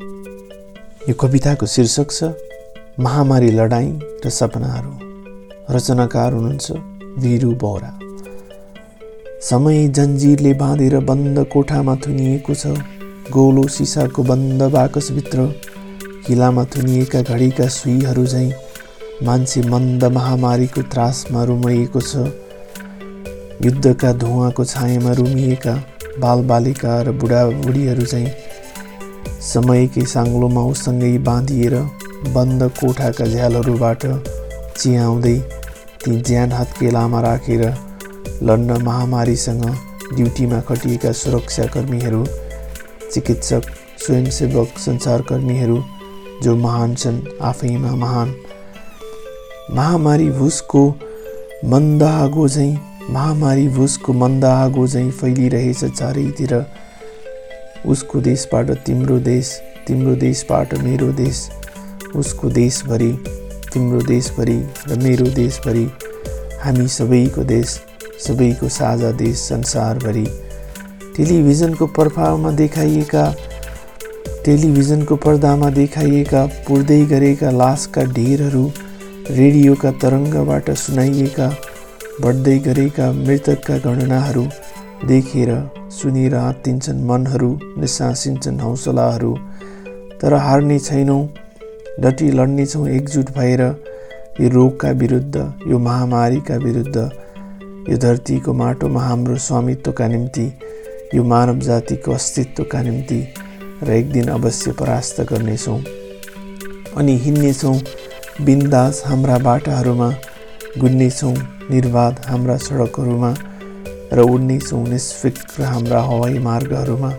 यो कविताको शीर्षक छ महामारी लडाइँ र सपनाहरू। रचनाकार हुनुहुन्छ वीरु बोहरा समय जन्जिरले बाँधेर बन्द कोठामा थुनिएको छ गोलो सिसाको बन्द बाकसभित्र। किलामा थुनिएका घडीका सुईहरू झैँ मान्छे मन्द महामारीको त्रासमा रुमैएको छ। युद्धका धुवाको छायामा रुमिएका बालबालिका र बुढाबुढीहरू चाहिँ समयकै साङ्लोमा उसँगै बाँधिएर बन्द कोठाका झ्यालहरूबाट चियाउँदै ती ज्यान हत्केलामा राखेर लड्न महामारीसँग ड्युटीमा खटिएका सुरक्षाकर्मीहरू चिकित्सक स्वयंसेवक सञ्चारकर्मीहरू जो महान छन् आफैमा महान। महामारी भुसको मन्द आगो झैँ महामारी भुसको मन्द आगो झैँ फैलिरहेछ चारैतिर उसको देशबाट तिम्रो देश तिम्रो देशबाट मेरो देश उसको देशभरि तिम्रो देशभरि र मेरो देशभरि हामी सबैको देश सबैको साझा देश संसारभरि। टेलिभिजनको पर्फामा देखाइएका टेलिभिजनको पर्दामा देखाइएका पुर्दै गरेका लासका ढेरहरू रेडियोका तरङ्गबाट सुनाइएका बढ्दै गरेका मृतकका गणनाहरू देखेर सुनेर आत्तिन्छन् मनहरू निसासिन्छन् हौसलाहरू। तर हार्ने छैनौँ डटी लड्नेछौँ एकजुट भएर यो रोगका विरुद्ध यो महामारीका विरुद्ध यो धरतीको माटोमा हाम्रो स्वामित्वका निम्ति यो मानव जातिको अस्तित्वका निम्ति र एक दिन अवश्य परास्त गर्नेछौँ। अनि हिँड्नेछौँ बिन्दास हाम्रा बाटाहरूमा गुन्नेछौँ निर्वाध हाम्रा सडकहरूमा र उड्नेछौँ निष्फिक्र हाम्रा हवाई मार्गहरूमा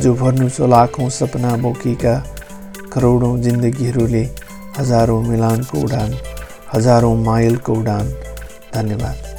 जो भर्नु छ लाखौँ सपना बोकेका करोडौँ जिन्दगीहरूले हजारौँ मिलानको उडान हजारौँ माइलको उडान। धन्यवाद।